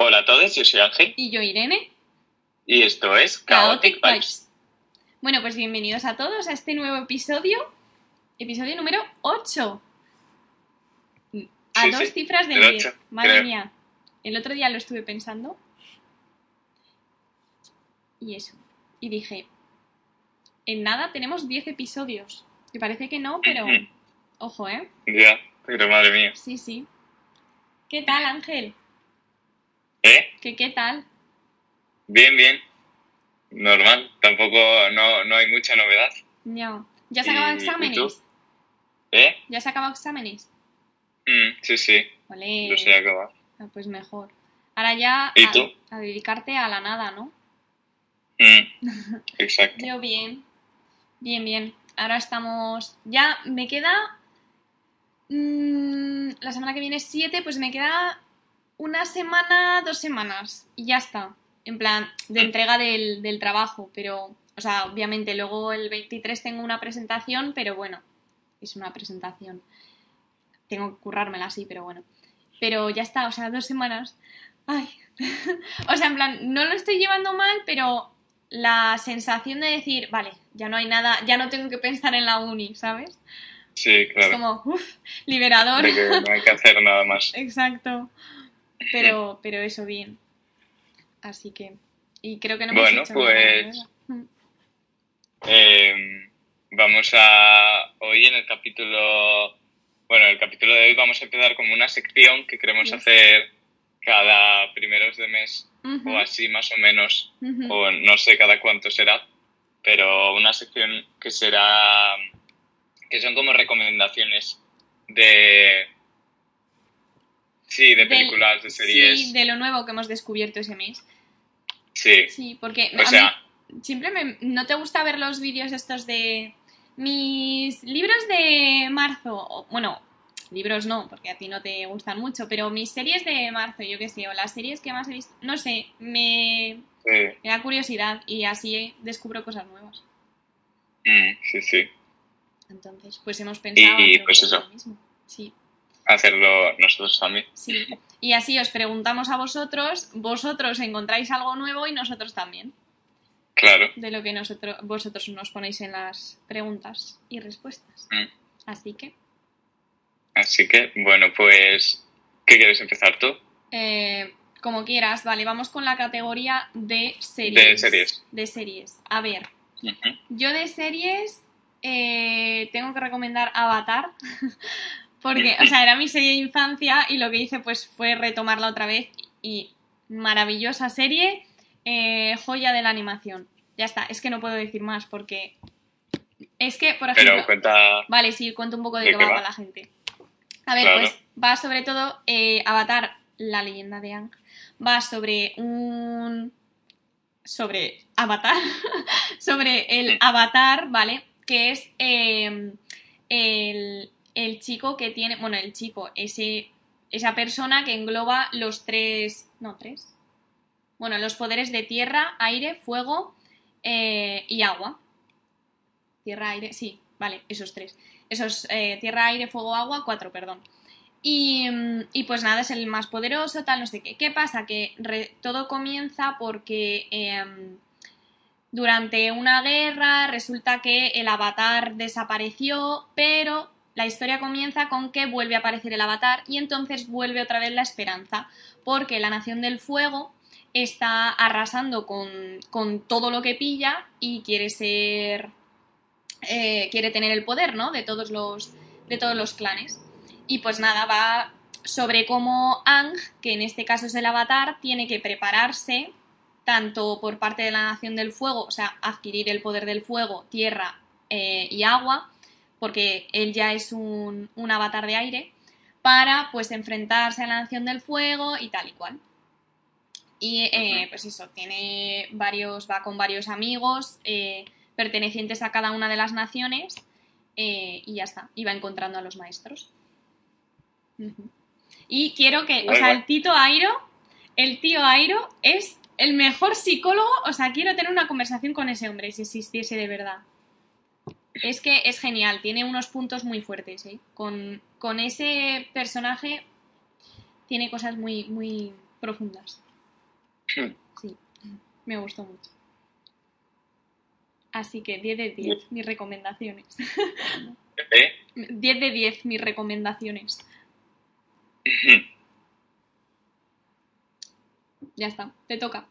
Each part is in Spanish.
Hola a todos, yo soy Ángel Y yo, Irene. y esto es Chaotic Vibes. Bueno, pues bienvenidos a todos a este nuevo episodio. Episodio número 8. A Sí, dos sí, cifras de el 10. ocho, Madre creo. mía. El otro día lo estuve pensando. Y eso. Y dije, en nada tenemos 10 episodios. Que parece que no, pero... Ojo, ¿eh? Ya, pero madre mía. Sí, sí. ¿Qué tal, Ángel? ¿Eh? ¿Qué, ¿Qué tal? Bien, bien. Normal, tampoco no, no hay mucha novedad. Ya. ¿Ya se acaban ¿Y- y exámenes? ¿Eh? ¿Ya se acaban exámenes? Mm, sí, sí, acabar. Ah, pues mejor. Ahora ya ¿Y a, tú? a dedicarte a la nada, ¿no? Mm, exacto. Yo bien. Bien, bien. Ahora estamos. Ya me queda. mm, la semana que viene 7, pues me queda una semana, dos semanas. Y ya está. En plan, de entrega del, del trabajo. Pero, o sea, obviamente luego el 23 tengo una presentación, pero bueno, es una presentación. Tengo que currármela así, pero bueno. Pero ya está, o sea, dos semanas. Ay. o sea, en plan, no lo estoy llevando mal, pero la sensación de decir, vale, ya no hay nada, ya no tengo que pensar en la uni, ¿sabes? Sí, Es claro. como, uff, liberador. De que no hay que hacer nada más. Exacto. Pero, pero eso bien. Así que. Y creo que no hemos Bueno, hecho nada, pues-. Eh, vamos a. Hoy en el capítulo. Bueno, el capítulo de hoy vamos a empezar como una sección que queremos hacer cada primeros de mes o así más o menos. o no sé cada cuánto será, pero una sección que será, que son como recomendaciones de, sí, de Del- películas, de series, Sí, de lo nuevo que hemos descubierto ese mes. sí, Sí, porque o a sea, mí siempre me- no te gusta ver los vídeos estos de mis libros de marzo. o- bueno, libros no, porque a ti no te gustan mucho, pero mis series de marzo, yo qué sé, o las series que más he visto, no sé, me, sí, me da curiosidad y así descubro cosas nuevas. mm, sí, sí, Entonces, pues hemos pensado Y, un pues eso. mismo. Sí, hacerlo nosotros también, sí. Y así os preguntamos a vosotros, vosotros encontráis algo nuevo y nosotros también, claro, de lo que nosotros, vosotros nos ponéis en las preguntas y respuestas. Mm. Así que, así que, bueno, pues, ¿qué quieres empezar tú? eh, como quieras, vale, vamos con la categoría de series. De series. De series. A ver. Yo de series eh, tengo que recomendar Avatar. Porque, o sea, era mi serie de infancia y lo que hice pues fue retomarla otra vez y maravillosa serie, eh, joya de la animación. Ya está, es que no puedo decir más porque es que, por ejemplo, Pero cuenta, vale, sí, cuento un poco de, ¿De qué va para la gente. A ver, Claro. pues va sobre todo eh, Avatar, la leyenda de Aang, va sobre un sobre Avatar, sobre el. Avatar, ¿vale? Que es eh, el, el chico que tiene, bueno, el chico, ese, esa persona que engloba los tres, no, tres, bueno, los poderes de tierra, aire, fuego eh, y agua. Tierra, aire, sí, vale, esos tres. Esos, eh, tierra, aire, fuego, agua, cuatro, perdón. Y, mm, y pues nada, es el más poderoso, tal, no sé qué. ¿Qué pasa? Que todo comienza porque em, durante una guerra resulta que el avatar desapareció, pero la historia comienza con que vuelve a aparecer el avatar y entonces vuelve otra vez la esperanza, porque la Nación del Fuego está arrasando con, con todo lo que pilla y quiere ser... eh, quiere tener el poder, ¿no? De todos los, de todos los clanes. Y pues nada, va sobre cómo Ang, que en este caso es el avatar, tiene que prepararse tanto por parte de la Nación del Fuego, o sea, adquirir el poder del fuego, tierra eh, y agua, porque él ya es un, un avatar de aire, para pues enfrentarse a la Nación del Fuego y tal y cual. Y eh, pues eso, tiene varios, va con varios amigos eh, pertenecientes a cada una de las naciones eh, y ya está, y va encontrando a los maestros. Y quiero que, o sea, el Tito Airo, el tío Airo es el mejor psicólogo, o sea, quiero tener una conversación con ese hombre si existiese de verdad. Es que es genial, tiene unos puntos muy fuertes, ¿eh? Con, con ese personaje tiene cosas muy, muy profundas. Sí, me gustó mucho. Así que 10 de 10, mis recomendaciones. ¿Eh? 10 de 10, mis recomendaciones. Ya está, te toca.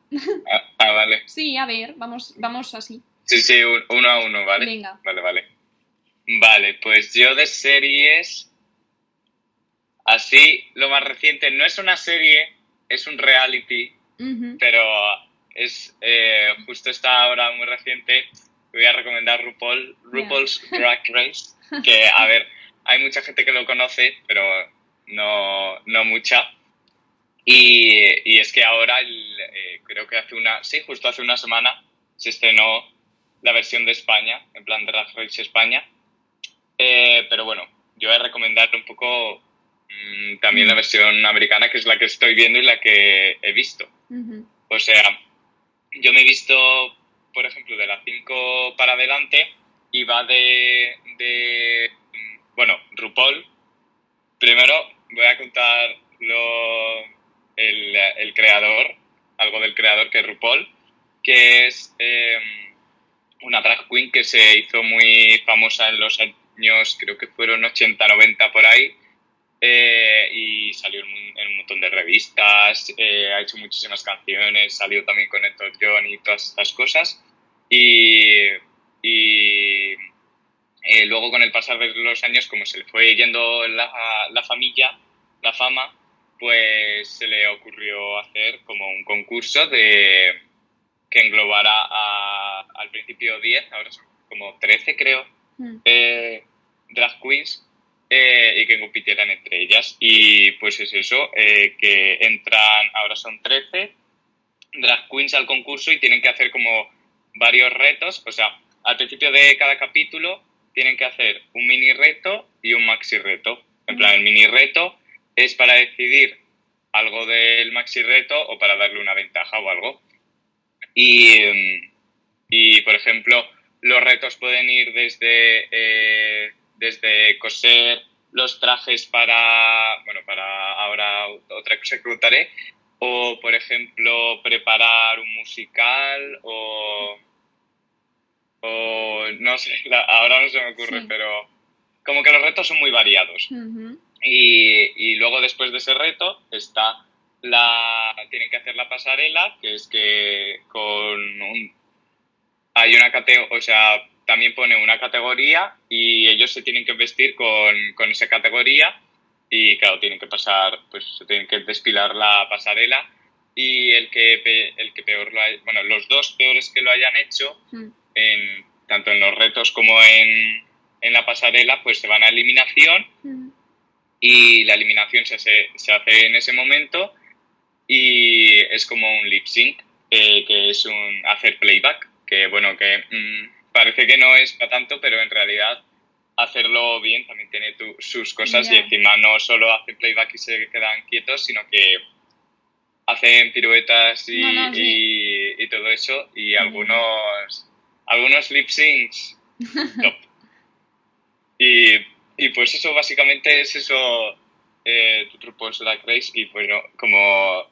Ah, ah, vale. Sí, a ver, vamos, vamos así. Sí, sí, un- uno a uno, ¿vale? Venga. Vale, vale. Vale, pues yo de series. Así, lo más reciente, no es una serie, es un reality, pero es eh, justo está ahora muy reciente. Voy a recomendar RuPaul, RuPaul's Drag Race, que a ver, hay mucha gente que lo conoce, pero no, no mucha. Y, y es que ahora, el, eh, creo que hace una, sí, justo hace una semana, se estrenó la versión de España, en plan Drag Race España. Eh, pero bueno, yo voy a recomendar un poco mm, también la versión americana, que es la que estoy viendo y la que he visto. Ujú. O sea, yo me he visto, por ejemplo, de las 5 para adelante y va de, de, mm, bueno, RuPaul. Primero voy a contar lo, el, el creador, algo del creador que es RuPaul, que es eh, una drag queen que se hizo muy famosa en los años, creo que fueron 80, 90 por ahí, eh, y salió en en un montón de revistas, eh, ha hecho muchísimas canciones, salió también con Elton John y todas estas cosas. Y, y eh, luego con el pasar de los años, como se le fue yendo la, la familia, la fama, pues se le ocurrió hacer como un concurso de que englobara a- al principio 10, ahora son como 13 creo, Mm. eh, drag queens eh, y que compitieran entre ellas. Y pues es eso, eh, que entran, ahora son 13 drag queens al concurso y tienen que hacer como varios retos. O sea, al principio de cada capítulo tienen que hacer un mini reto y un maxi reto. En plan, el mini reto es para decidir algo del maxi reto o para darle una ventaja o algo. Y, mm, y, por ejemplo, los retos pueden ir desde, eh, desde coser los trajes para, bueno, para ahora otra cosa que contaré, o, por ejemplo, preparar un musical, o, o no sé, la- ahora no se me ocurre, Sí. pero como que los retos son muy variados. Y, y luego después de ese reto está la tienen que hacer la pasarela, que es que con un hay una categoría, o sea, también pone una categoría y ellos se tienen que vestir con, con esa categoría y claro, tienen que pasar, pues se tienen que despilar la pasarela y el que pe- el que peor lo bueno, los dos peores que lo hayan hecho Mm. en tanto en los retos como en, en la pasarela, pues se van a eliminación Mm. y la eliminación se hace, se hace en ese momento y es como un lip sync, eh, que es un hacer playback, que bueno, que mm, parece que no es para tanto, pero en realidad hacerlo bien también tiene tu- sus cosas y encima no solo hacen playback y se quedan quietos, sino que hacen piruetas y, No, no, sí. y- y todo eso y algunos, algunos lip syncs top. Y, y pues eso básicamente es eso, eh, tu RuPaul's Drag Race y bueno, como,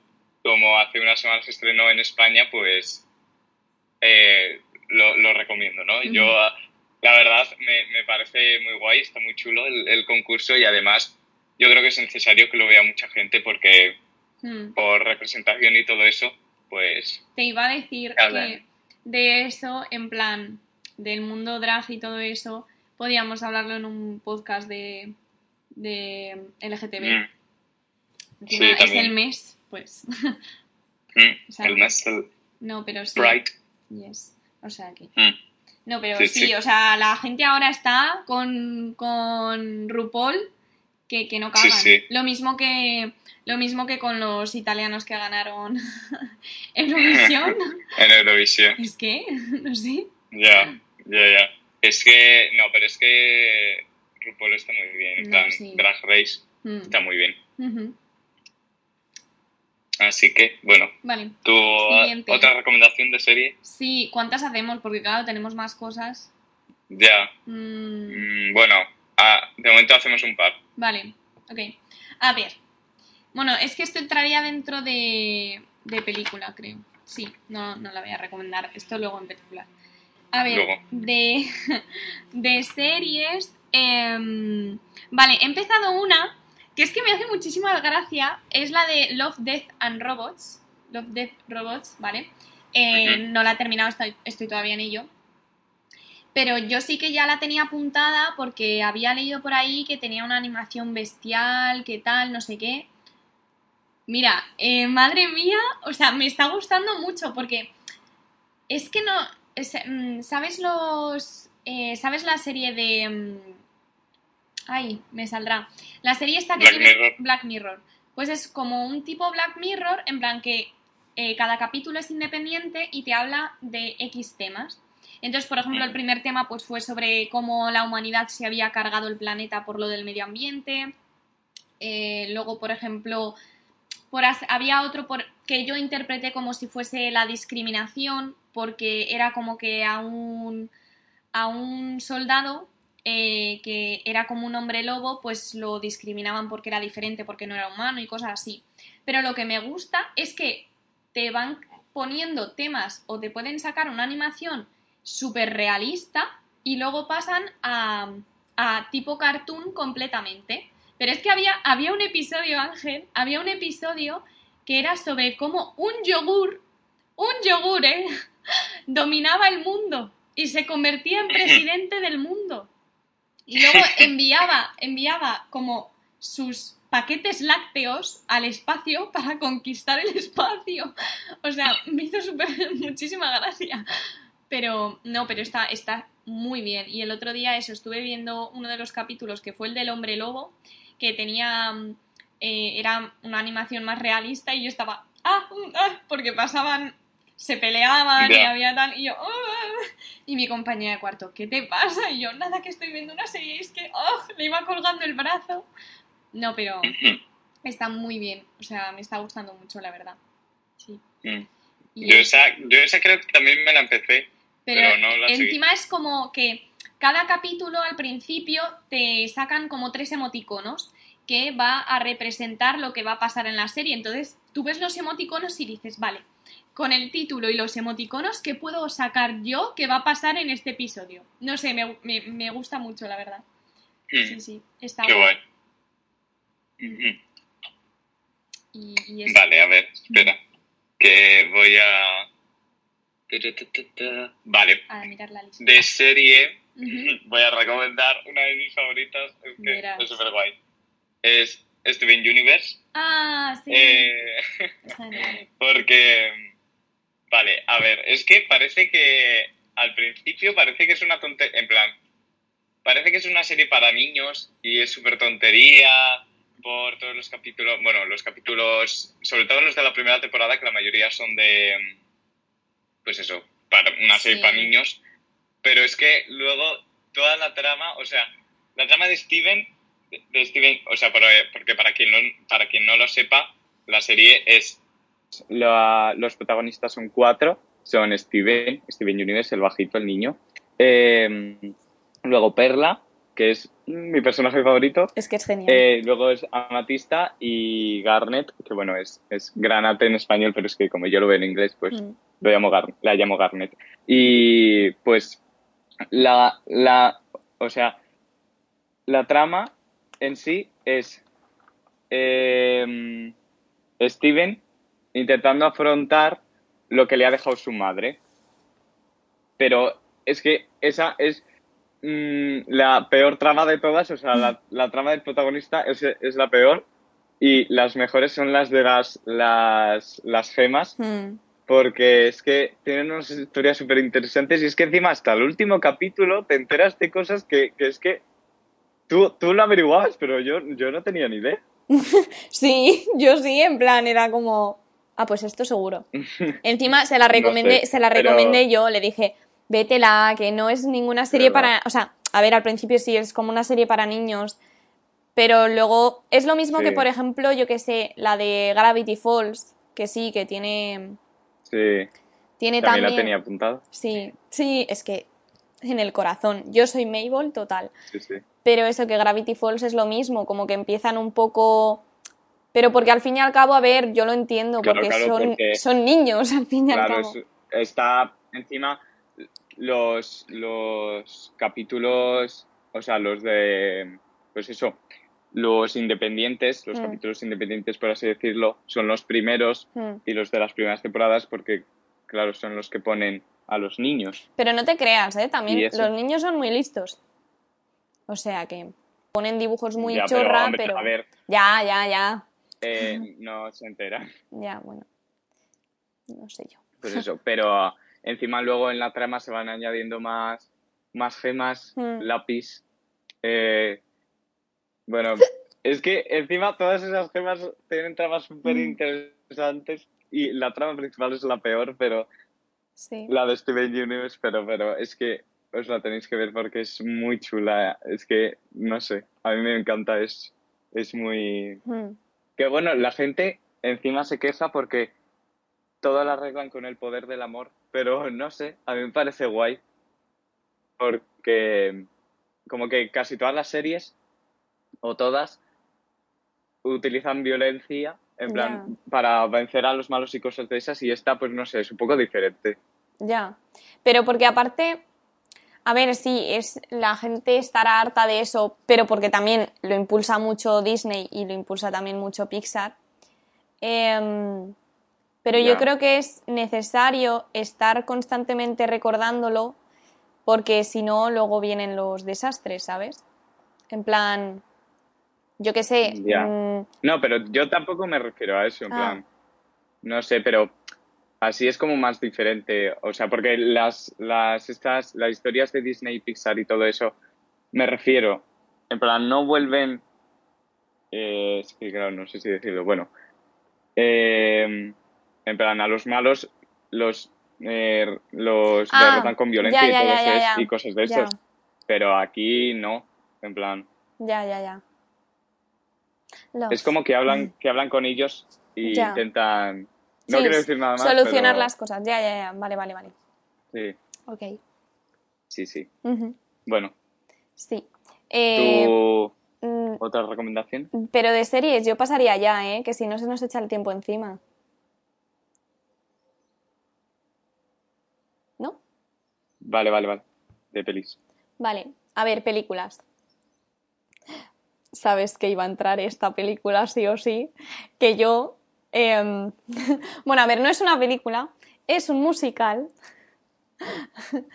como hace unas semanas se estrenó en España, pues eh, lo, lo recomiendo, ¿no? Yo, la verdad, me, me parece muy guay, está muy chulo el, el concurso y además yo creo que es necesario que lo vea mucha gente porque Mm. por representación y todo eso, pues Te iba a decir que de eso, en plan, del mundo drag y todo eso, podíamos hablarlo en un podcast de, de LGTB. mm, sí, es el mes, pues. mm, O sea, el el No, pero sí. Bright. Yes. O sea que. mm, No, pero Sí, sí, sí. o sea, la gente ahora está con, con RuPaul que, que no cagan. sí. Lo mismo que lo mismo que con los italianos que ganaron Eurovisión. En Eurovisión. es que, no sé. Ya, ya, ya. Es que, no, pero es que RuPaul está muy bien. En No, plan, sí. Drag Race Mm. está muy bien. Ujú. Así que, bueno, Vale. ¿tu Siguiente. otra recomendación de serie? Sí, ¿cuántas hacemos? Porque claro, tenemos más cosas. Ya. Mm, Mm, bueno, ah, de momento hacemos un par. Vale, ok. A ver. Bueno, es que esto entraría dentro de, de película, creo. Sí, no, no la voy a recomendar. Esto luego en película. A ver, Luego. de, de series. em, vale, he empezado una que es que me hace muchísima gracia. Es la de Love, Death and Robots. Love, Death, Robots, ¿vale? Eh. No la he terminado, estoy, estoy todavía en ello. Pero yo sí que ya la tenía apuntada porque había leído por ahí que tenía una animación bestial, que tal, no sé qué. Mira, eh, madre mía, o sea, me está gustando mucho porque es que no, es, mm, ¿sabes los, eh, sabes la serie de, mm, ay, me saldrá, la serie esta que Black tiene Mirror. Black Mirror, pues es como un tipo Black Mirror, en plan que eh, cada capítulo es independiente y te habla de X temas. Entonces, por ejemplo, el primer tema pues fue sobre cómo la humanidad se había cargado el planeta por lo del medio ambiente. Eh, luego, por ejemplo, por había otro por- que yo interpreté como si fuese la discriminación, porque era como que a un, a un soldado eh, que era como un hombre lobo, pues lo discriminaban porque era diferente, porque no era humano y cosas así. Pero lo que me gusta es que te van poniendo temas o te pueden sacar una animación súper realista y luego pasan a, a tipo cartoon completamente. Pero es que había, había un episodio, Ángel, había un episodio que era sobre cómo un yogur, un yogur, ¿eh? dominaba el mundo y se convertía en presidente del mundo. Y luego enviaba, enviaba como sus paquetes lácteos al espacio para conquistar el espacio. O sea, me hizo súper muchísima gracia. Pero no, pero está, está muy bien. Y el otro día eso, estuve viendo uno de los capítulos que fue el del hombre lobo, que tenía, mm, eh, era una animación más realista y yo estaba, ah, mm, ah", porque pasaban, se peleaban y había tal, y yo, "Ah". Y mi compañera de cuarto, ¿qué te pasa? Y yo, nada, que estoy viendo una serie y es que, oh, le iba colgando el brazo. No, pero está muy bien, o sea, me está gustando mucho, la verdad. Sí. Mm. Y Yo es- esa, yo esa creo que también me la empecé. pero, Pero no la seguí. encima es como que cada capítulo al principio te sacan como tres emoticonos que va a representar lo que va a pasar en la serie. Entonces tú ves los emoticonos y dices, vale, con el título y los emoticonos, ¿qué puedo sacar yo que va a pasar en este episodio? No sé, me, me- me gusta mucho, la verdad. Mm, Sí, sí, está Qué guay. guay. Ujú. Y, y eso. Vale, a ver, espera. Que voy a... Vale, A mirar la lista. de serie Ujú. voy a recomendar una de mis favoritas. Es que Verás. es súper guay. Es Steven Universe. Ah, sí. Eh, porque, vale, a ver, es que parece que al principio parece que es una tontería, en plan, parece que es una serie para niños y es súper tontería por todos los capítulos, bueno, los capítulos, sobre todo los de la primera temporada, que la mayoría son de, pues eso, para una serie Sí. para niños, pero es que luego toda la trama, o sea, la trama de Steven, de, Steven, o sea, para- porque para quien, no, para quien no lo sepa, la serie es... los protagonistas son cuatro, son Steven, Steven Universe, el bajito, el niño, eh, luego Perla, que es mi personaje favorito, Es que es genial. eh, luego es Amatista y Garnet, que bueno, es, es Granate en español, pero es que como yo lo veo en inglés, pues Mm. lo llamo Gar- la llamo Garnet. Y pues la, la, o sea, la trama en sí es eh, Steven intentando afrontar lo que le ha dejado su madre. Pero es que esa es mm, la peor trama de todas, o sea, la, la trama del protagonista es, es la peor y las mejores son las de las, las, las gemas Mm. porque es que tienen unas historias súper interesantes y es que encima hasta el último capítulo te enteras de cosas que, que es que Tú, tú lo averiguabas, pero yo, yo no tenía ni idea. Sí, yo sí, en plan, era como, ah, pues esto seguro. Encima se la No recomendé, sé, se la pero- recomendé yo, le dije, vétela, que no es ninguna serie para, o sea, a ver, al principio sí es como una serie para niños, pero luego es lo mismo Sí. que, por ejemplo, yo que sé, la de Gravity Falls, que sí, que tiene, Sí, tiene también también, la tenía apuntada. sí, sí, es que en el corazón, yo soy Mabel total. Sí, sí. Pero eso que Gravity Falls es lo mismo, como que empiezan un poco... Pero porque al fin y al cabo, a ver, yo lo entiendo, Claro, porque, claro, son, porque- son niños al fin y al cabo. es- está encima los, los capítulos, o sea, los de, pues eso, los independientes, los Mm. capítulos independientes, por así decirlo, son los primeros Mm. y los de las primeras temporadas porque, claro, son los que ponen a los niños. Pero no te creas, ¿eh? También los niños son muy listos. O sea que ponen dibujos muy Ya, pero, chorra, hombre, pero... a ver, Ya, ya, ya. Eh, no se enteran. Ya, bueno. No sé yo. Pues eso, pero encima luego en la trama se van añadiendo más, más gemas, Mm. lápiz. eh, bueno, es que encima todas esas gemas tienen tramas súper interesantes y la trama principal es la peor, pero Sí. la de Steven Universe, pero, pero es que os la tenéis que ver porque es muy chula. Es que, no sé, a mí me encanta, es, es muy... Mm. Que bueno, la gente encima se queja porque todo lo arreglan con el poder del amor, pero no sé, a mí me parece guay. Porque como que casi todas las series, o todas, utilizan violencia, en plan, para vencer a los malos y cosas de esas, y esta, pues no sé, es un poco diferente. Ya. Pero porque aparte, a ver, sí, es la gente estará harta de eso, pero porque también lo impulsa mucho Disney y lo impulsa también mucho Pixar. Em, pero yo creo que es necesario estar constantemente recordándolo porque si no, luego vienen los desastres, ¿sabes? En plan, yo qué sé. Mm, No, pero yo tampoco me refiero a eso, en Ah. plan, no sé, pero así es como más diferente, o sea, porque las, las, estas, las historias de Disney, Pixar y todo eso, me refiero, en plan, no vuelven, eh, claro, no sé si decirlo, bueno, eh, en plan, a los malos los, eh, los Ah, derrotan con violencia ya, y, todo ya, eso y cosas de esas, pero aquí no, en plan... ya, ya, ya. Es como que hablan, que hablan con ellos y intentan. No Sí, quiero decir nada más. Solucionar pero- las cosas. Ya, ya, ya. Vale, vale, vale. Sí, Ok. sí, sí. Bueno, Sí. Eh, ¿tú mm, otra recomendación? pero de series yo pasaría ya, ¿eh? Que si no se nos echa el tiempo encima. ¿No? Vale, vale, vale. De pelis. Vale. A ver, películas. Sabes que iba a entrar esta película sí o sí. Que yo... em, bueno, a ver, no es una película. Es un musical.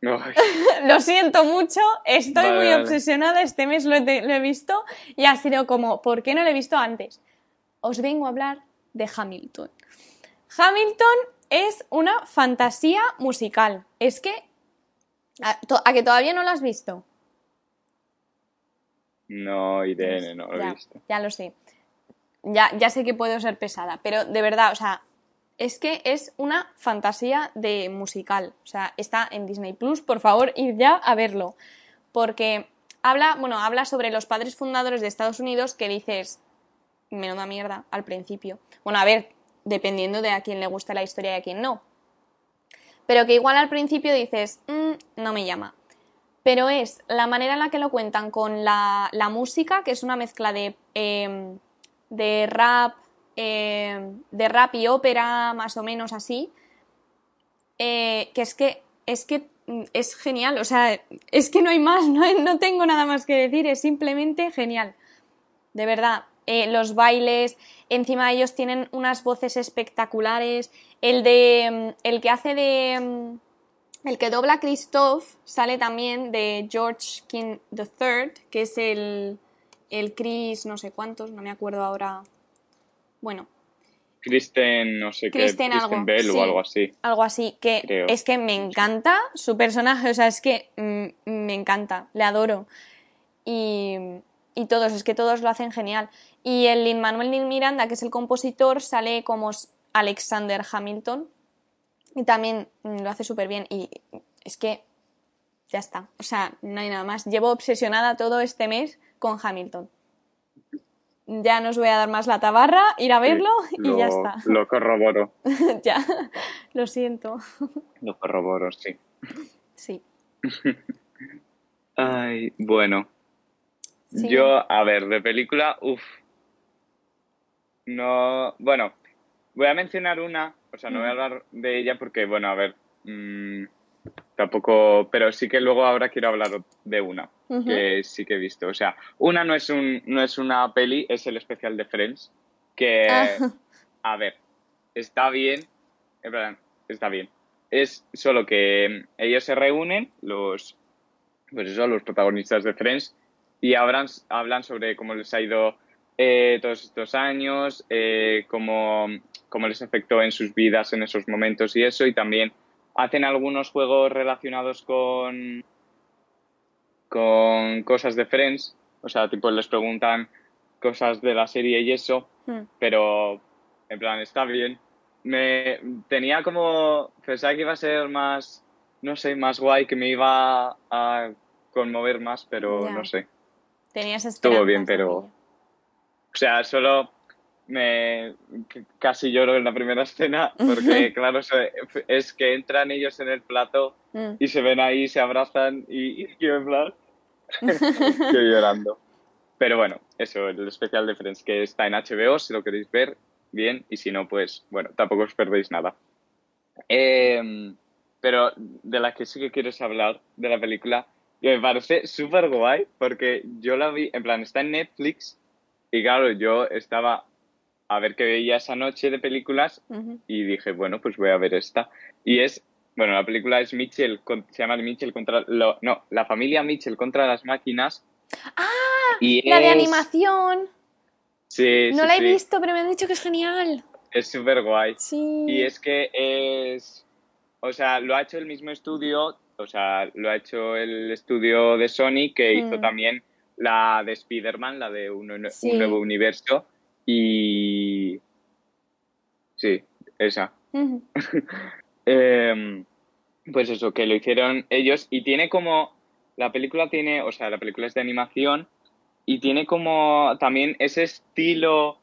Lo siento mucho, estoy Vale, muy vale. obsesionada, este mes lo he, lo he visto y ha sido como, ¿por qué no lo he visto antes? Os vengo a hablar de Hamilton. Hamilton es una fantasía musical. Es que... ¿A, a que todavía no lo has visto? No, Irene, no lo ya, he visto. ya lo sé. Ya, ya sé que puedo ser pesada, pero de verdad, o sea, es que es una fantasía de musical. O sea, está en Disney Plus, por favor, ir ya a verlo. Porque habla, bueno, habla sobre los padres fundadores de Estados Unidos que dices, menuda mierda, al principio. Bueno, a ver, dependiendo de a quién le gusta la historia y a quién no. Pero que igual al principio dices, "Mm, no me llama pero es la manera en la que lo cuentan con la, la música, que es una mezcla de, eh, de rap, eh, de rap y ópera, más o menos así, eh, que es que es que mm, es genial, o sea, es que no hay más, no, no tengo nada más que decir, es simplemente genial, de verdad. Eh, los bailes, encima ellos tienen unas voces espectaculares, el de, mm, el que hace de, mm, el que dobla Christoph sale también de George King III, que es el, el Chris no sé cuántos, no me acuerdo ahora. Bueno, Kristen, no sé Kristen qué, algo, Bell sí. o algo así. algo así, que Creo. es que me encanta su personaje, o sea, es que mm, me encanta, le adoro. y, y todos, es que todos lo hacen genial. Y el Lin Manuel Miranda, que es el compositor, sale como Alexander Hamilton y también mm, lo hace súper bien. Y es que ya está, o sea, no hay nada más. Llevo obsesionada todo este mes con Hamilton. Ya no os voy a dar más la tabarra, ir a verlo y ya está. Lo corroboro. ya, lo siento. Lo corroboro, sí. Sí. Ay, bueno. Yo, a ver, de película, uff. No, bueno, voy a mencionar una, o sea, no voy a hablar de ella porque, bueno, a ver, mmm, tampoco, pero sí que luego ahora quiero hablar de una que sí que he visto. O sea, una no es, un, no es una peli, es el especial de Friends, que, ah. a ver, está bien, en verdad, está bien. Es solo que ellos se reúnen, los, pues eso, los protagonistas de Friends, y hablan, hablan sobre cómo les ha ido eh, todos estos años, eh, cómo, cómo les afectó en sus vidas en esos momentos y eso, y también hacen algunos juegos relacionados con, con cosas de Friends, o sea, tipo les preguntan cosas de la serie y eso, hmm. pero en plan, está bien. Me tenía como, pensaba que iba a ser más, no sé, más guay, que me iba a conmover más, pero no sé. Tenías Estuvo bien, pero... O sea, solo me casi lloro en la primera escena porque claro es que entran ellos en el plato mm. y se ven ahí se abrazan y, y yo en plan llorando. Pero bueno eso el especial de Friends que está en HBO si lo queréis ver bien y si no pues bueno tampoco os perdéis nada. Em, pero de la que sí que quieres hablar de la película que me parece súper guay porque yo la vi en plan está en Netflix y claro yo estaba a ver qué veía esa noche de películas y dije, bueno, pues voy a ver esta. Y es, bueno, la película es Mitchell, se llama Mitchell contra, lo, no, la familia Mitchell contra las máquinas. ¡Ah! Y la de animación. Sí, No la he visto, pero me han dicho que es genial. Es súper guay. Sí. Y es que es, o sea, lo ha hecho el mismo estudio, o sea, lo ha hecho el estudio de Sony que hizo mm. también la de Spider-Man, la de un nuevo universo y... Sí, esa. Em, pues eso, que lo hicieron ellos y tiene como... La película tiene, o sea, la película es de animación y tiene como también ese estilo...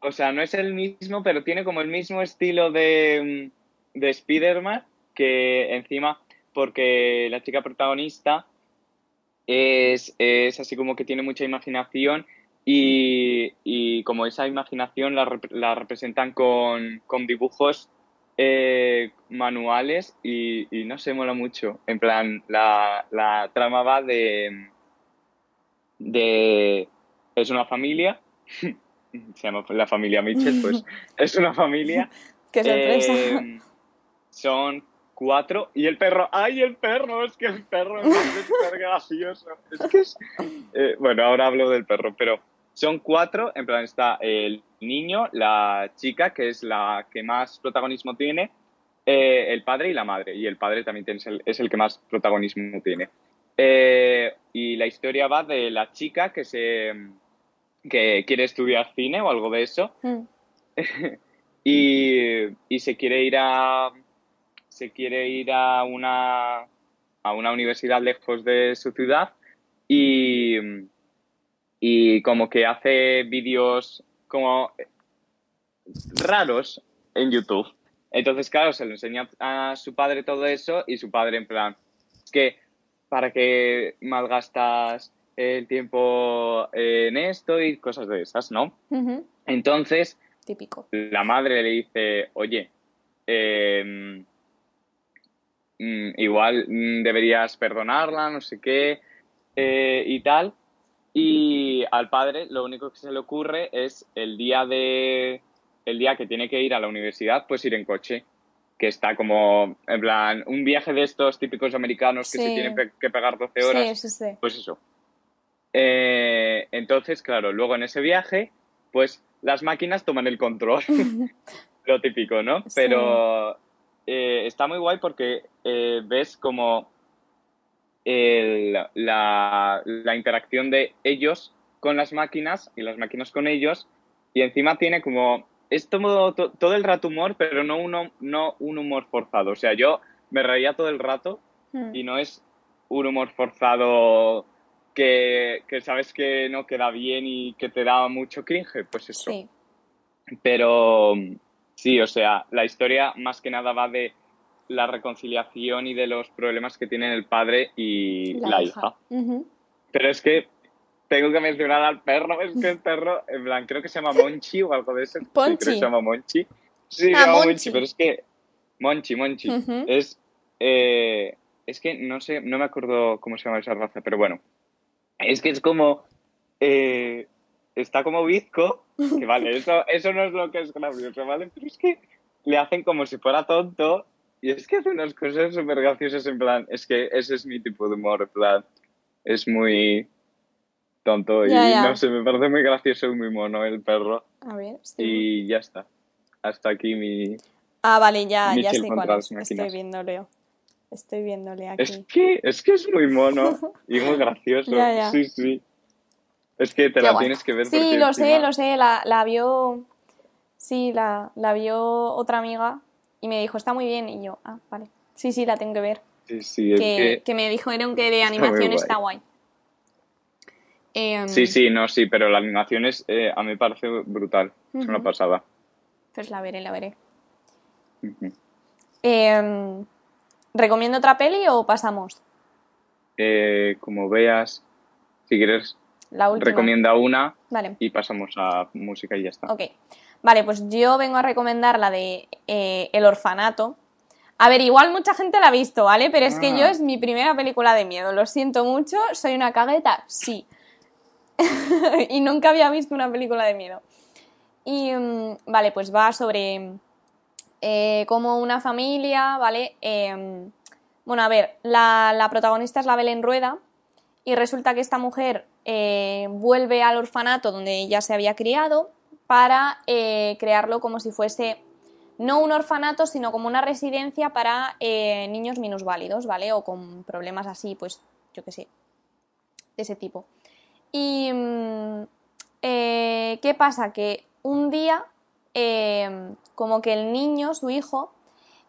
O sea, no es el mismo, pero tiene como el mismo estilo de, de Spider-Man que encima, porque la chica protagonista es, es así como que tiene mucha imaginación y, como esa imaginación la, la representan con, dibujos eh, manuales y, no se mola mucho. En plan, la, la trama va de, de... Es una familia, se llama la familia Mitchell, pues es una familia. ¡Qué sorpresa! Eh, son cuatro y el perro, ¡ay, el perro! Es que el perro es súper gracioso. Es que es... Eh, bueno, ahora hablo del perro, pero son cuatro, en plan está el niño, la chica, que es la que más protagonismo tiene, eh, el padre y la madre. Y el padre también es el, que más protagonismo tiene. Eh, y la historia va de la chica que se que quiere estudiar cine o algo de eso. Mm. y, se quiere ir a se quiere ir a una a una universidad lejos de su ciudad y y como que hace vídeos como raros en YouTube. Entonces, claro, se lo enseña a su padre todo eso y su padre en plan, es que para que malgastas el tiempo en esto y cosas de esas, ¿no? Entonces, Típico. la madre le dice, oye, mm, igual mm, deberías perdonarla, no sé qué, eh, y tal. Y al padre lo único que se le ocurre es el día de el día que tiene que ir a la universidad, pues ir en coche, que está como en plan un viaje de estos típicos americanos que se tienen que pegar 12 horas. Sí, sí, pues eso. Eh, entonces, claro, luego en ese viaje, pues las máquinas toman el control. lo típico, ¿no? Pero eh, está muy guay porque eh, ves como el- la, la interacción de ellos con las máquinas y las máquinas con ellos. Y encima tiene como. Es todo, to- todo el rato humor, pero no, uno, no un humor forzado. O sea, yo me reía todo el rato Mm. y no es un humor forzado que, que sabes que no queda bien y que te da mucho cringe. Pues eso. Sí. Pero sí, o sea, la historia más que nada va de la reconciliación y de los problemas que tienen el padre y la, hija. Ujú. Pero es que tengo que mencionar al perro, es que el perro, en plan, creo que se llama Monchi o algo de eso. Sí, Ponchi. creo que se llama Monchi. Sí, Ah, se llama Monchi. Monchi, pero es que Monchi, Monchi. Ujú. Es, eh, es que no sé, no me acuerdo cómo se llama esa raza, pero bueno. Es que es como, eh, está como bizco, que vale, eso, eso no es lo que es gracioso, ¿vale? Pero es que le hacen como si fuera tonto y es que hace unas cosas súper graciosas en plan, es que ese es mi tipo de humor, en plan, es muy tonto y no sé, me parece muy gracioso y muy mono el perro A ver, estoy... y ya está. Hasta aquí mi... Ah, vale, ya, ya sé cuál es. Estoy viéndole. Estoy viéndole Es aquí. que, es que es muy mono y muy gracioso. Sí, sí. Es que te Qué la guay. tienes que ver Sí, lo sé, lo sé. La, la vio. Sí, la, la vio otra amiga y me dijo, está muy bien. Y yo, ah, vale. Sí, sí, la tengo que ver. Sí, sí, es Que, que... que me dijeron que de está animación guay. está guay. Em, Sí, sí, no, sí, pero la animación es, eh, a mí me parece brutal. Es una pasada. Pues la veré, la veré. Em, ¿Recomiendo otra peli o pasamos? Eh, como veas, si quieres, La última. recomienda una Vale. y pasamos a música y ya está. Ok. Vale, pues yo vengo a recomendar la de eh, El Orfanato. A ver, igual mucha gente la ha visto, ¿vale? Pero es que Ah. yo es mi primera película de miedo. Lo siento mucho, soy una cagueta, sí. y nunca había visto una película de miedo. Y mm, vale, pues va sobre eh, cómo una familia, ¿vale? Em, bueno, a ver, la, la protagonista es la Belén Rueda y resulta que esta mujer eh, vuelve al orfanato donde ella se había criado para eh, crearlo como si fuese no un orfanato, sino como una residencia para eh, niños minusválidos, ¿vale? O con problemas así, pues yo qué sé, de ese tipo. Y mm, eh, ¿qué pasa? Que un día, eh, como que el niño, su hijo,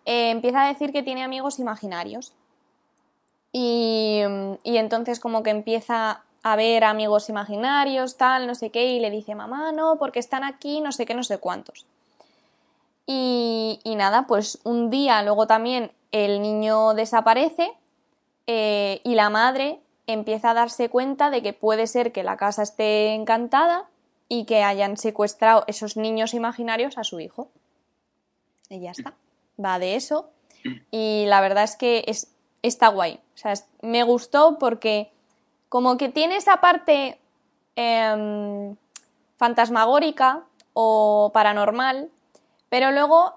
empieza a decir que tiene amigos imaginarios. Y, mm, y entonces como que empieza a ver amigos imaginarios, tal, no sé qué, y le dice, mamá, no, porque están aquí, no sé qué, no sé cuántos. Y, y nada, pues un día luego también el niño desaparece eh, y la madre empieza a darse cuenta de que puede ser que la casa esté encantada y que hayan secuestrado esos niños imaginarios a su hijo. Y ya está. Va de eso. Y la verdad es que es, está guay. O sea, me gustó porque como que tiene esa parte em, fantasmagórica o paranormal, pero luego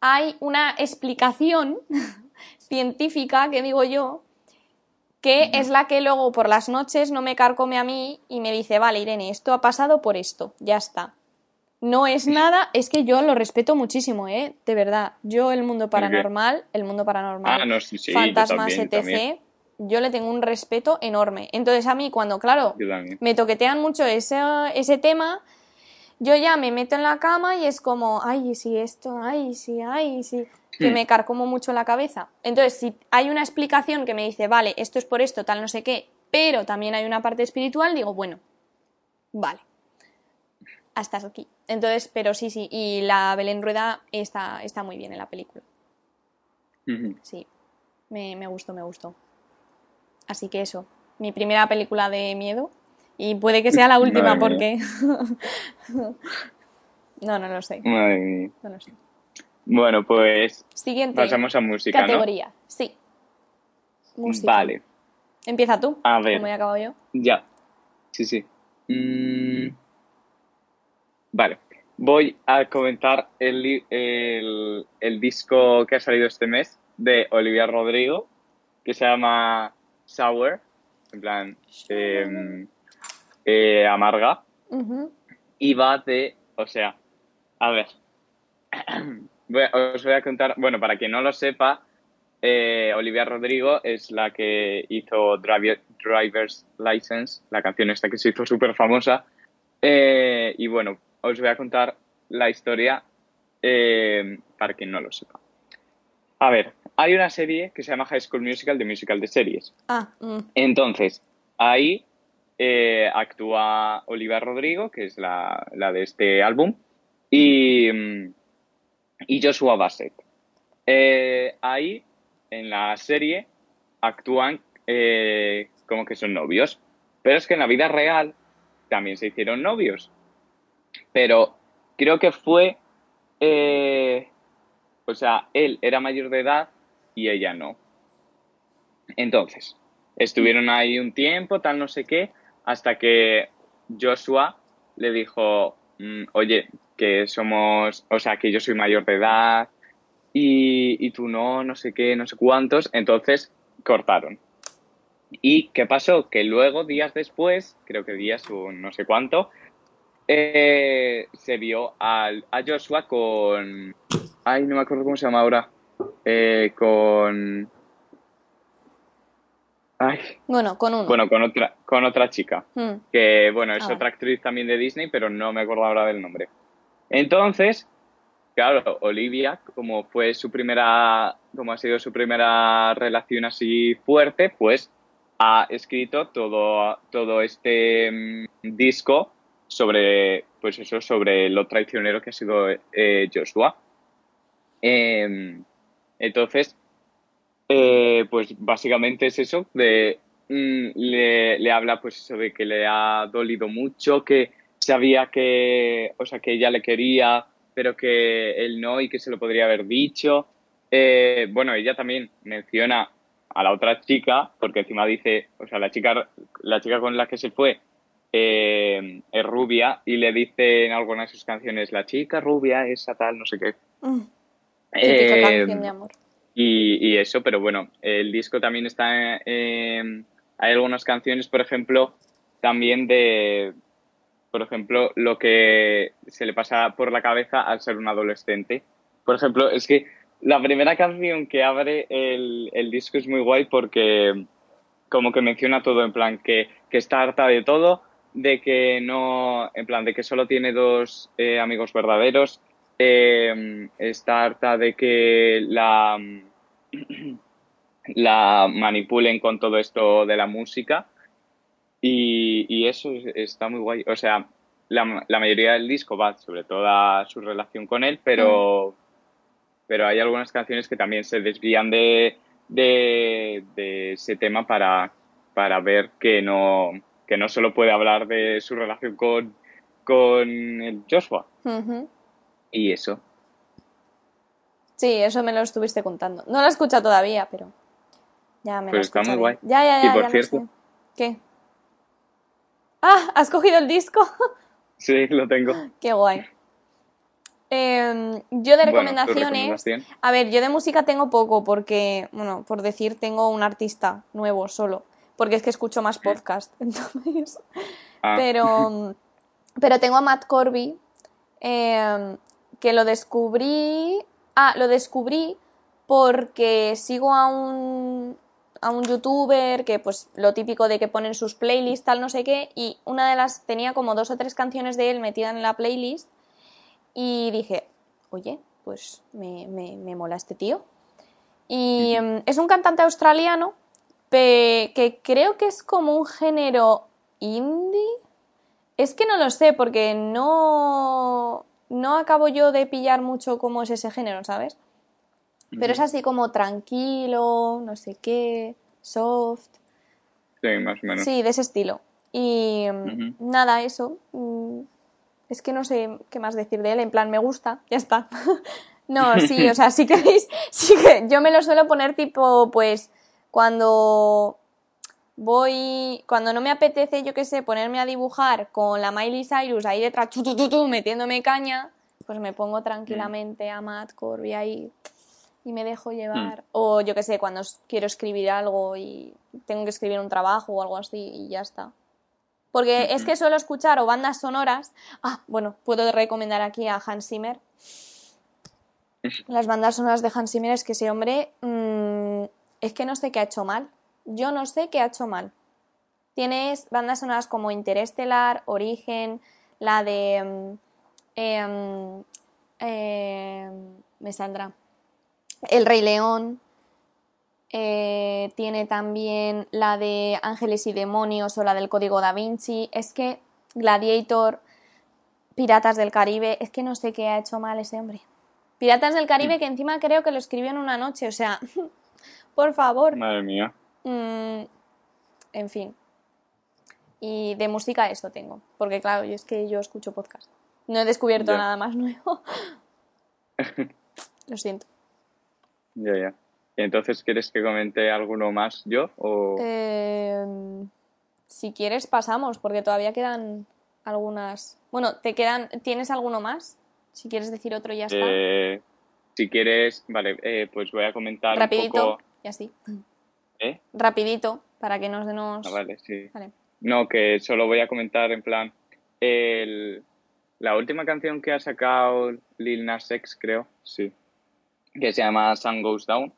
hay una explicación científica, que digo yo, que es la que luego por las noches no me carcome a mí y me dice, vale, Irene, esto ha pasado por esto, ya está. No es nada, es que yo lo respeto muchísimo, ¿eh? De verdad. Yo el mundo paranormal, el mundo paranormal, Ah, no, sí, sí, yo fantasmas, también, etc., también. Yo le tengo un respeto enorme. Entonces a mí cuando, claro, me toquetean mucho ese, ese tema, yo ya me meto en la cama y es como, ay, sí, esto, ay, sí, ay, sí, que Hmm. me carcomo mucho la cabeza. Entonces, si hay una explicación que me dice, vale, esto es por esto, tal, no sé qué, pero también hay una parte espiritual, digo, bueno, vale, hasta aquí. Entonces, pero sí, sí, y la Belén Rueda está, está muy bien en la película, sí, me, me gustó, me gustó. Así que eso, mi primera película de miedo. Y puede que sea la última Madre porque... no, no lo sé. Madre mía. No lo sé. Bueno, pues Siguiente pasamos a música, ¿no? categoría. Sí. Música. Vale, Empieza tú. A ver. Como he acabado yo. ya. Sí, sí. Mm, Vale. Voy a comentar el, el, el disco que ha salido este mes de Olivia Rodrigo, que se llama Sour, en plan, em, eh, amarga. Y va de, o sea, a ver, Voy os voy a contar, bueno, para quien no lo sepa, eh, Olivia Rodrigo es la que hizo Driver- Driver's License, la canción esta que se hizo súper famosa. Eh, y bueno, os voy a contar la historia para quien no lo sepa. A ver, hay una serie que se llama High School Musical, de musical de series. Ah, mm, Entonces, ahí eh, actúa Olivia Rodrigo, que es la, la de este álbum, y, mm, y Joshua Bassett. Eh, ahí, en la serie, actúan eh, como que son novios, pero es que en la vida real también se hicieron novios. Pero creo que fue, eh, o sea, él era mayor de edad y ella no. Entonces, estuvieron ahí un tiempo, tal no sé qué, hasta que Joshua le dijo, mm, oye, que somos, o sea, que yo soy mayor de edad y, y tú no, no sé qué, no sé cuántos, entonces cortaron. ¿Y qué pasó? Que luego, días después, creo que días o no sé cuánto, eh, se vio al, a Joshua con... Ay, no me acuerdo cómo se llama ahora. Eh, con... Ay, Bueno, con uno. bueno, con otra, con otra chica Mm, que bueno, es Ah, otra actriz también de Disney, pero no me acuerdo ahora del nombre. Entonces, claro, Olivia, como fue su primera, como ha sido su primera relación así fuerte, pues ha escrito todo, todo este mm, disco sobre, pues eso, sobre lo traicionero que ha sido eh, Joshua. Em, entonces, eh, pues básicamente es eso, de, mm, le, le habla pues eso de que le ha dolido mucho, que sabía que, o sea, que ella le quería, pero que él no y que se lo podría haber dicho. Eh, bueno, ella también menciona a la otra chica, porque encima dice, o sea, la chica, la chica con la que se fue eh, es rubia y le dice en algunas de sus canciones, la chica rubia, esa tal, no sé qué. mm. Eh, canción de amor. y, y eso, pero bueno, el disco también está. eh, hay algunas canciones, por ejemplo, también de. Por ejemplo, lo que se le pasa por la cabeza al ser un adolescente. Por ejemplo, es que la primera canción que abre el, el disco es muy guay porque como que menciona todo, en plan que, que está harta de todo, de que no, en plan de que solo tiene dos eh, amigos verdaderos, eh, está harta de que la, la manipulen con todo esto de la música y, y eso es- está muy guay. O sea, la, la mayoría del disco va sobre toda su relación con él, pero, pero hay algunas canciones que también se desvían de, de, de ese tema para, para ver que no, que no solo puede hablar de su relación con, con el Joshua. Ujú. Y eso. Sí, eso me lo estuviste contando. No lo he escuchado todavía, pero ya me Pero lo está muy guay. Ya, ya, Y ya, por ya lo cierto-. ¿Qué? Ah, ¿has cogido el disco? Sí, lo tengo. Qué guay. Em, yo de recomendaciones, a ver, yo de música tengo poco porque, bueno, por decir, tengo un artista nuevo solo, porque es que escucho más podcast, entonces, Ah, pero, pero tengo a Matt Corby, em, que lo descubrí, ah, lo descubrí porque sigo a un, a un youtuber que pues lo típico de que ponen sus playlists, tal no sé qué, y una de las tenía como dos o tres canciones de él metidas en la playlist y dije, oye, pues me, me, me mola este tío. Y em, es un cantante australiano pe- que creo que es como un género indie. Es que no lo sé porque no, no acabo yo de pillar mucho cómo es ese género, ¿sabes? Pero es así como tranquilo, no sé qué, soft. sí, más o menos. Sí, de ese estilo. Y mm, nada, eso. mm, Es que no sé qué más decir de él. En plan, me gusta, ya está. no, sí, o sea, si queréis, sí que yo me lo suelo poner tipo, pues, cuando voy, cuando no me apetece, yo qué sé, ponerme a dibujar con la Miley Cyrus ahí detrás, tu, tu, tu, tu, metiéndome caña, pues me pongo tranquilamente a Matt Corby ahí y me dejo llevar. O yo qué sé, cuando quiero escribir algo y tengo que escribir un trabajo o algo así y ya está. Porque es que suelo escuchar o bandas sonoras. Ah, bueno, puedo recomendar aquí a Hans Zimmer. Las bandas sonoras de Hans Zimmer es que ese hombre mm, es que no sé qué ha hecho mal. Yo no sé qué ha hecho mal. Tienes bandas sonoras como Interestelar, Origen, la de... mm, em, em, me saldrá. El Rey León. eh, tiene también la de Ángeles y Demonios o la del Código Da Vinci. Es que Gladiator, Piratas del Caribe, es que no sé qué ha hecho mal ese hombre. Piratas del Caribe, que encima creo que lo escribió en una noche, o sea, por favor. Madre mía. Mm, en fin. Y de música eso tengo. Porque claro, yo es que yo escucho podcast. No he descubierto nada más nuevo. Lo siento. Ya, ya. Entonces, ¿quieres que comente alguno más yo? O... Eh, si quieres pasamos, porque todavía quedan algunas. Bueno, te quedan. ¿Tienes alguno más? Si quieres decir otro ya está. Eh, si quieres, vale, eh, pues voy a comentar Rapidito. un poco. Y así. ¿Eh? Rapidito, para que nos denos. Ah, vale, sí. Vale. No, que solo voy a comentar en plan el, la última canción que ha sacado Lil Nas X, creo, sí, que se llama Sun Goes Down.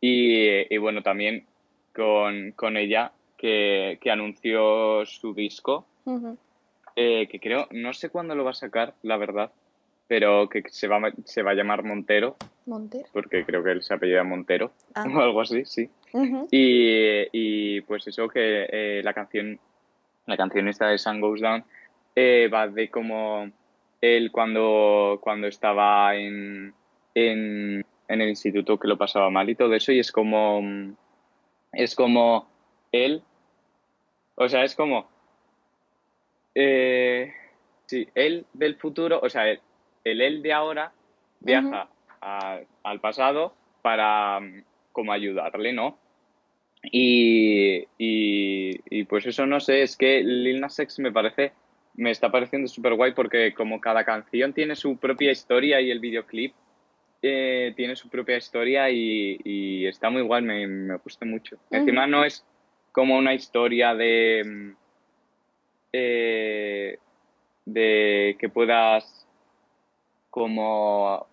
Y, y bueno, también con, con ella que, que anunció su disco, eh, que creo, no sé cuándo lo va a sacar, la verdad, pero que se va, a- se va a llamar Montero, Montero. porque creo que él se apellida Montero Ah. o algo así, sí. Y, y, pues eso que eh, la canción, la canción esta de Sun Goes Down eh, va de como él cuando, cuando estaba en, en, en el instituto que lo pasaba mal y todo eso y es como es como él o sea es como eh, sí, él del futuro o sea el, el él de ahora viaja a- al pasado para como ayudarle, ¿no? Y, y, y pues eso no sé, es que Lil Nas X me parece, me está pareciendo súper guay porque como cada canción tiene su propia historia y el videoclip eh, tiene su propia historia y, y está muy guay, me, me gusta mucho. Encima no es como una historia de, mm, eh, de que puedas como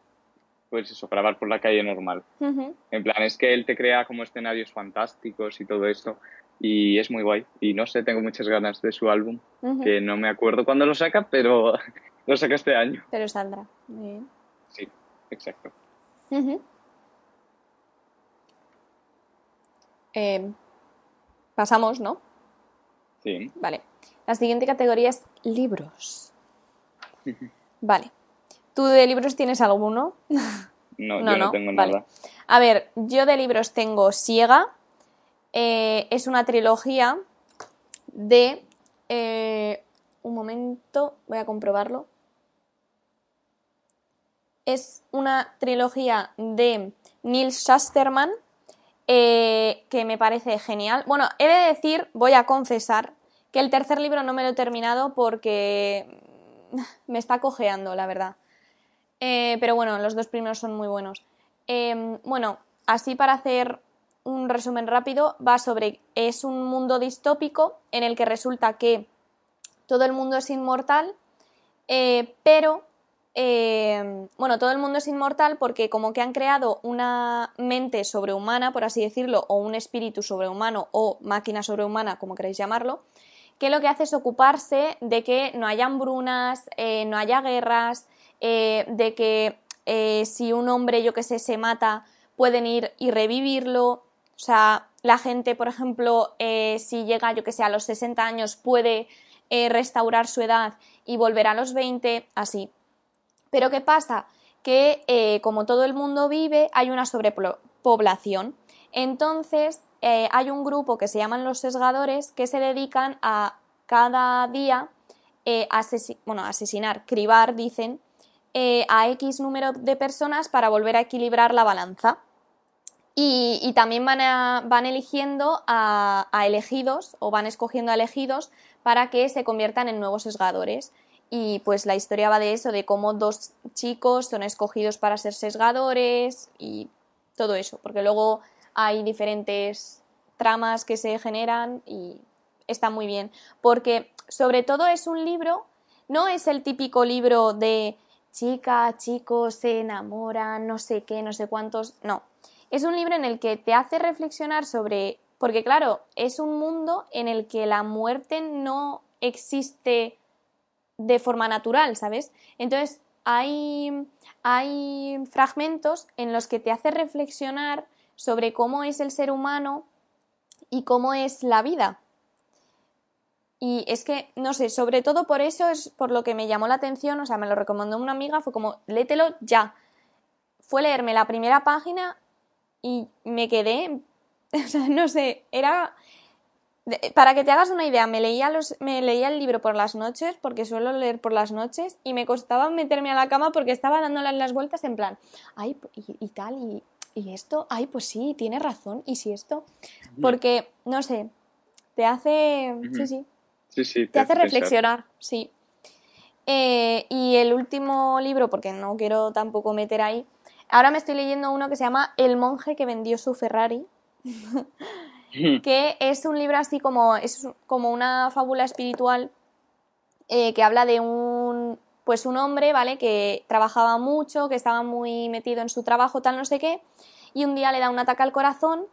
pues eso, grabar por la calle normal. En plan, es que él te crea como escenarios fantásticos y todo esto. Y es muy guay. Y no sé, tengo muchas ganas de su álbum, que no me acuerdo cuándo lo saca, pero lo saca este año. Pero saldrá. Muy bien. Sí, exacto. Eh, pasamos, ¿no? Sí. Vale. La siguiente categoría es libros. Vale. ¿Tú de libros tienes alguno? No, No, yo no, no, tengo vale. nada. A ver, yo de libros tengo Siega. eh, es una trilogía de... eh, un momento, voy a comprobarlo. Es una trilogía de Neil Shusterman eh, que me parece genial. Bueno, he de decir, voy a confesar, que el tercer libro no me lo he terminado porque me está cojeando, la verdad. Eh, pero bueno, los dos primeros son muy buenos. Eh, bueno, así para hacer un resumen rápido, va sobre. Es un mundo distópico en el que resulta que todo el mundo es inmortal, eh, pero. eh, bueno, todo el mundo es inmortal porque, como que han creado una mente sobrehumana, por así decirlo, o un espíritu sobrehumano o máquina sobrehumana, como queréis llamarlo, que lo que hace es ocuparse de que no haya hambrunas, eh, no haya guerras, eh, de que eh, si un hombre, yo que sé, se mata, pueden ir y revivirlo. O sea, la gente, por ejemplo, eh, si llega, yo que sé, a los 60 años, puede restaurar su edad y volver a los 20, así. Pero ¿qué pasa? Que como todo el mundo vive, hay una sobrepoblación. Entonces, hay un grupo que se llaman los sesgadores que se dedican a cada día bueno, asesinar, cribar, dicen, eh, a X número de personas para volver a equilibrar la balanza. Y, también van, van eligiendo a, a elegidos o van escogiendo a elegidos para que se conviertan en nuevos sesgadores. Y pues la historia va de eso, de cómo dos chicos son escogidos para ser sesgadores y todo eso, porque luego hay diferentes tramas que se generan y está muy bien, porque sobre todo es un libro, no es el típico libro de chica, chico, se enamoran, no sé qué, no sé cuántos, no. es un libro en el que te hace reflexionar sobre, porque claro, es un mundo en el que la muerte no existe de forma natural, ¿sabes? Entonces hay, hay fragmentos en los que te hace reflexionar sobre cómo es el ser humano y cómo es la vida. Y es que, no sé, sobre todo por eso es por lo que me llamó la atención, o sea, me lo recomendó una amiga, fue como, lételo ya. Fue leerme la primera página y me quedé, o sea, no sé, era... Para que te hagas una idea, me leía, los, me leía el libro por las noches, porque suelo leer por las noches, y me costaba meterme a la cama porque estaba dándole las vueltas en plan, ay, y, tal, y, y esto, ay, pues sí, tiene razón, y si esto, porque, no sé, te hace, sí, sí, Sí, sí. te, hace reflexionar, sí. Eh, y el último libro, porque no quiero tampoco meter ahí, ahora me estoy leyendo uno que se llama El monje que vendió su Ferrari, que es un libro así como, es como una fábula espiritual eh, que habla de un, pues un hombre, ¿vale? Que trabajaba mucho, que estaba muy metido en su trabajo, tal, no sé qué, y un día le da un ataque al corazón,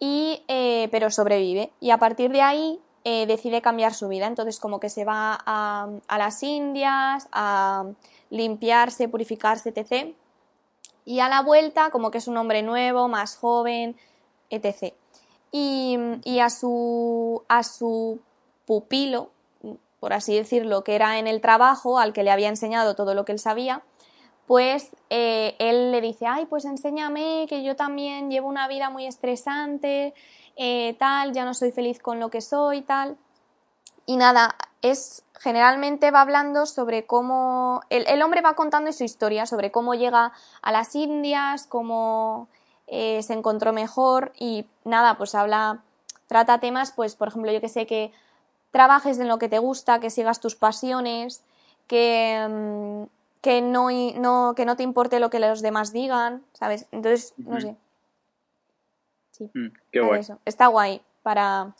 y, eh, pero sobrevive. Y a partir de ahí eh, decide cambiar su vida. Entonces como que se va a, las Indias a limpiarse, purificarse, etc. Y a la vuelta como que es un hombre nuevo, más joven, etc. Y, a, su, a su pupilo, por así decirlo, que era en el trabajo, al que le había enseñado todo lo que él sabía, pues eh, él le dice, ay, pues enséñame que yo también llevo una vida muy estresante, eh, tal, ya no soy feliz con lo que soy, tal. Y nada, es generalmente va hablando sobre cómo el, hombre va contando su historia, sobre cómo llega a las Indias, cómo eh, se encontró mejor y nada, pues habla, trata temas, pues por ejemplo, yo que sé, que trabajes en lo que te gusta, que sigas tus pasiones, que, mm, que, no, no, que no te importe lo que los demás digan, ¿sabes? Entonces, no sé, Mm, qué guay. Está guay para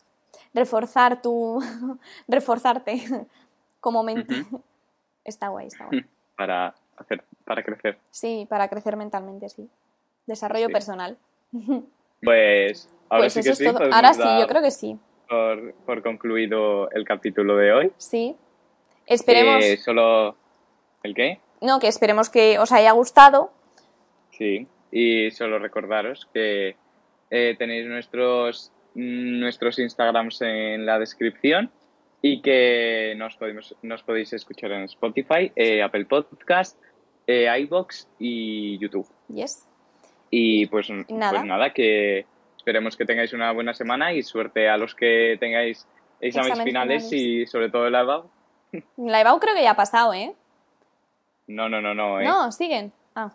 reforzar tu. reforzarte como mente. Está guay, está guay. Para hacer, para crecer. Sí, para crecer mentalmente, sí. Desarrollo personal. Pues ahora pues sí que sí. Ahora sí, yo creo que sí. Por, concluido el capítulo de hoy. Sí. Esperemos. solo. ¿El qué? No, que esperemos que os haya gustado. Sí. Y solo recordaros que eh, tenéis nuestros, nuestros Instagrams en la descripción y que nos, podemos, nos podéis escuchar en Spotify, eh, Apple Podcast, eh, iBox y YouTube. Yes. Y pues nada. pues nada, que esperemos que tengáis una buena semana y suerte a los que tengáis exámenes, finales, y sobre todo el EBAU. La creo que ya ha pasado, ¿eh? No, no, no, no. ¿eh? No, siguen. Ah.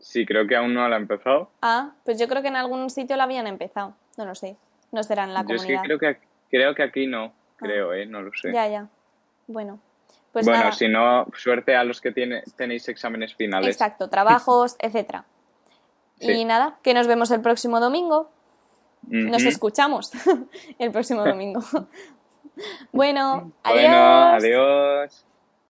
Sí, creo que aún no la ha empezado. Ah, pues yo creo que en algún sitio la habían empezado. No lo sé. No será en la yo comunidad. Es que creo que, creo que aquí no. Ah. Creo, ¿eh? No lo sé. Ya, ya. Bueno. Pues bueno, si no, suerte a los que tiene, tenéis exámenes finales. Exacto, trabajos, etcétera. Y nada, que nos vemos el próximo domingo. Nos escuchamos el próximo domingo. bueno, adiós. Bueno, adiós.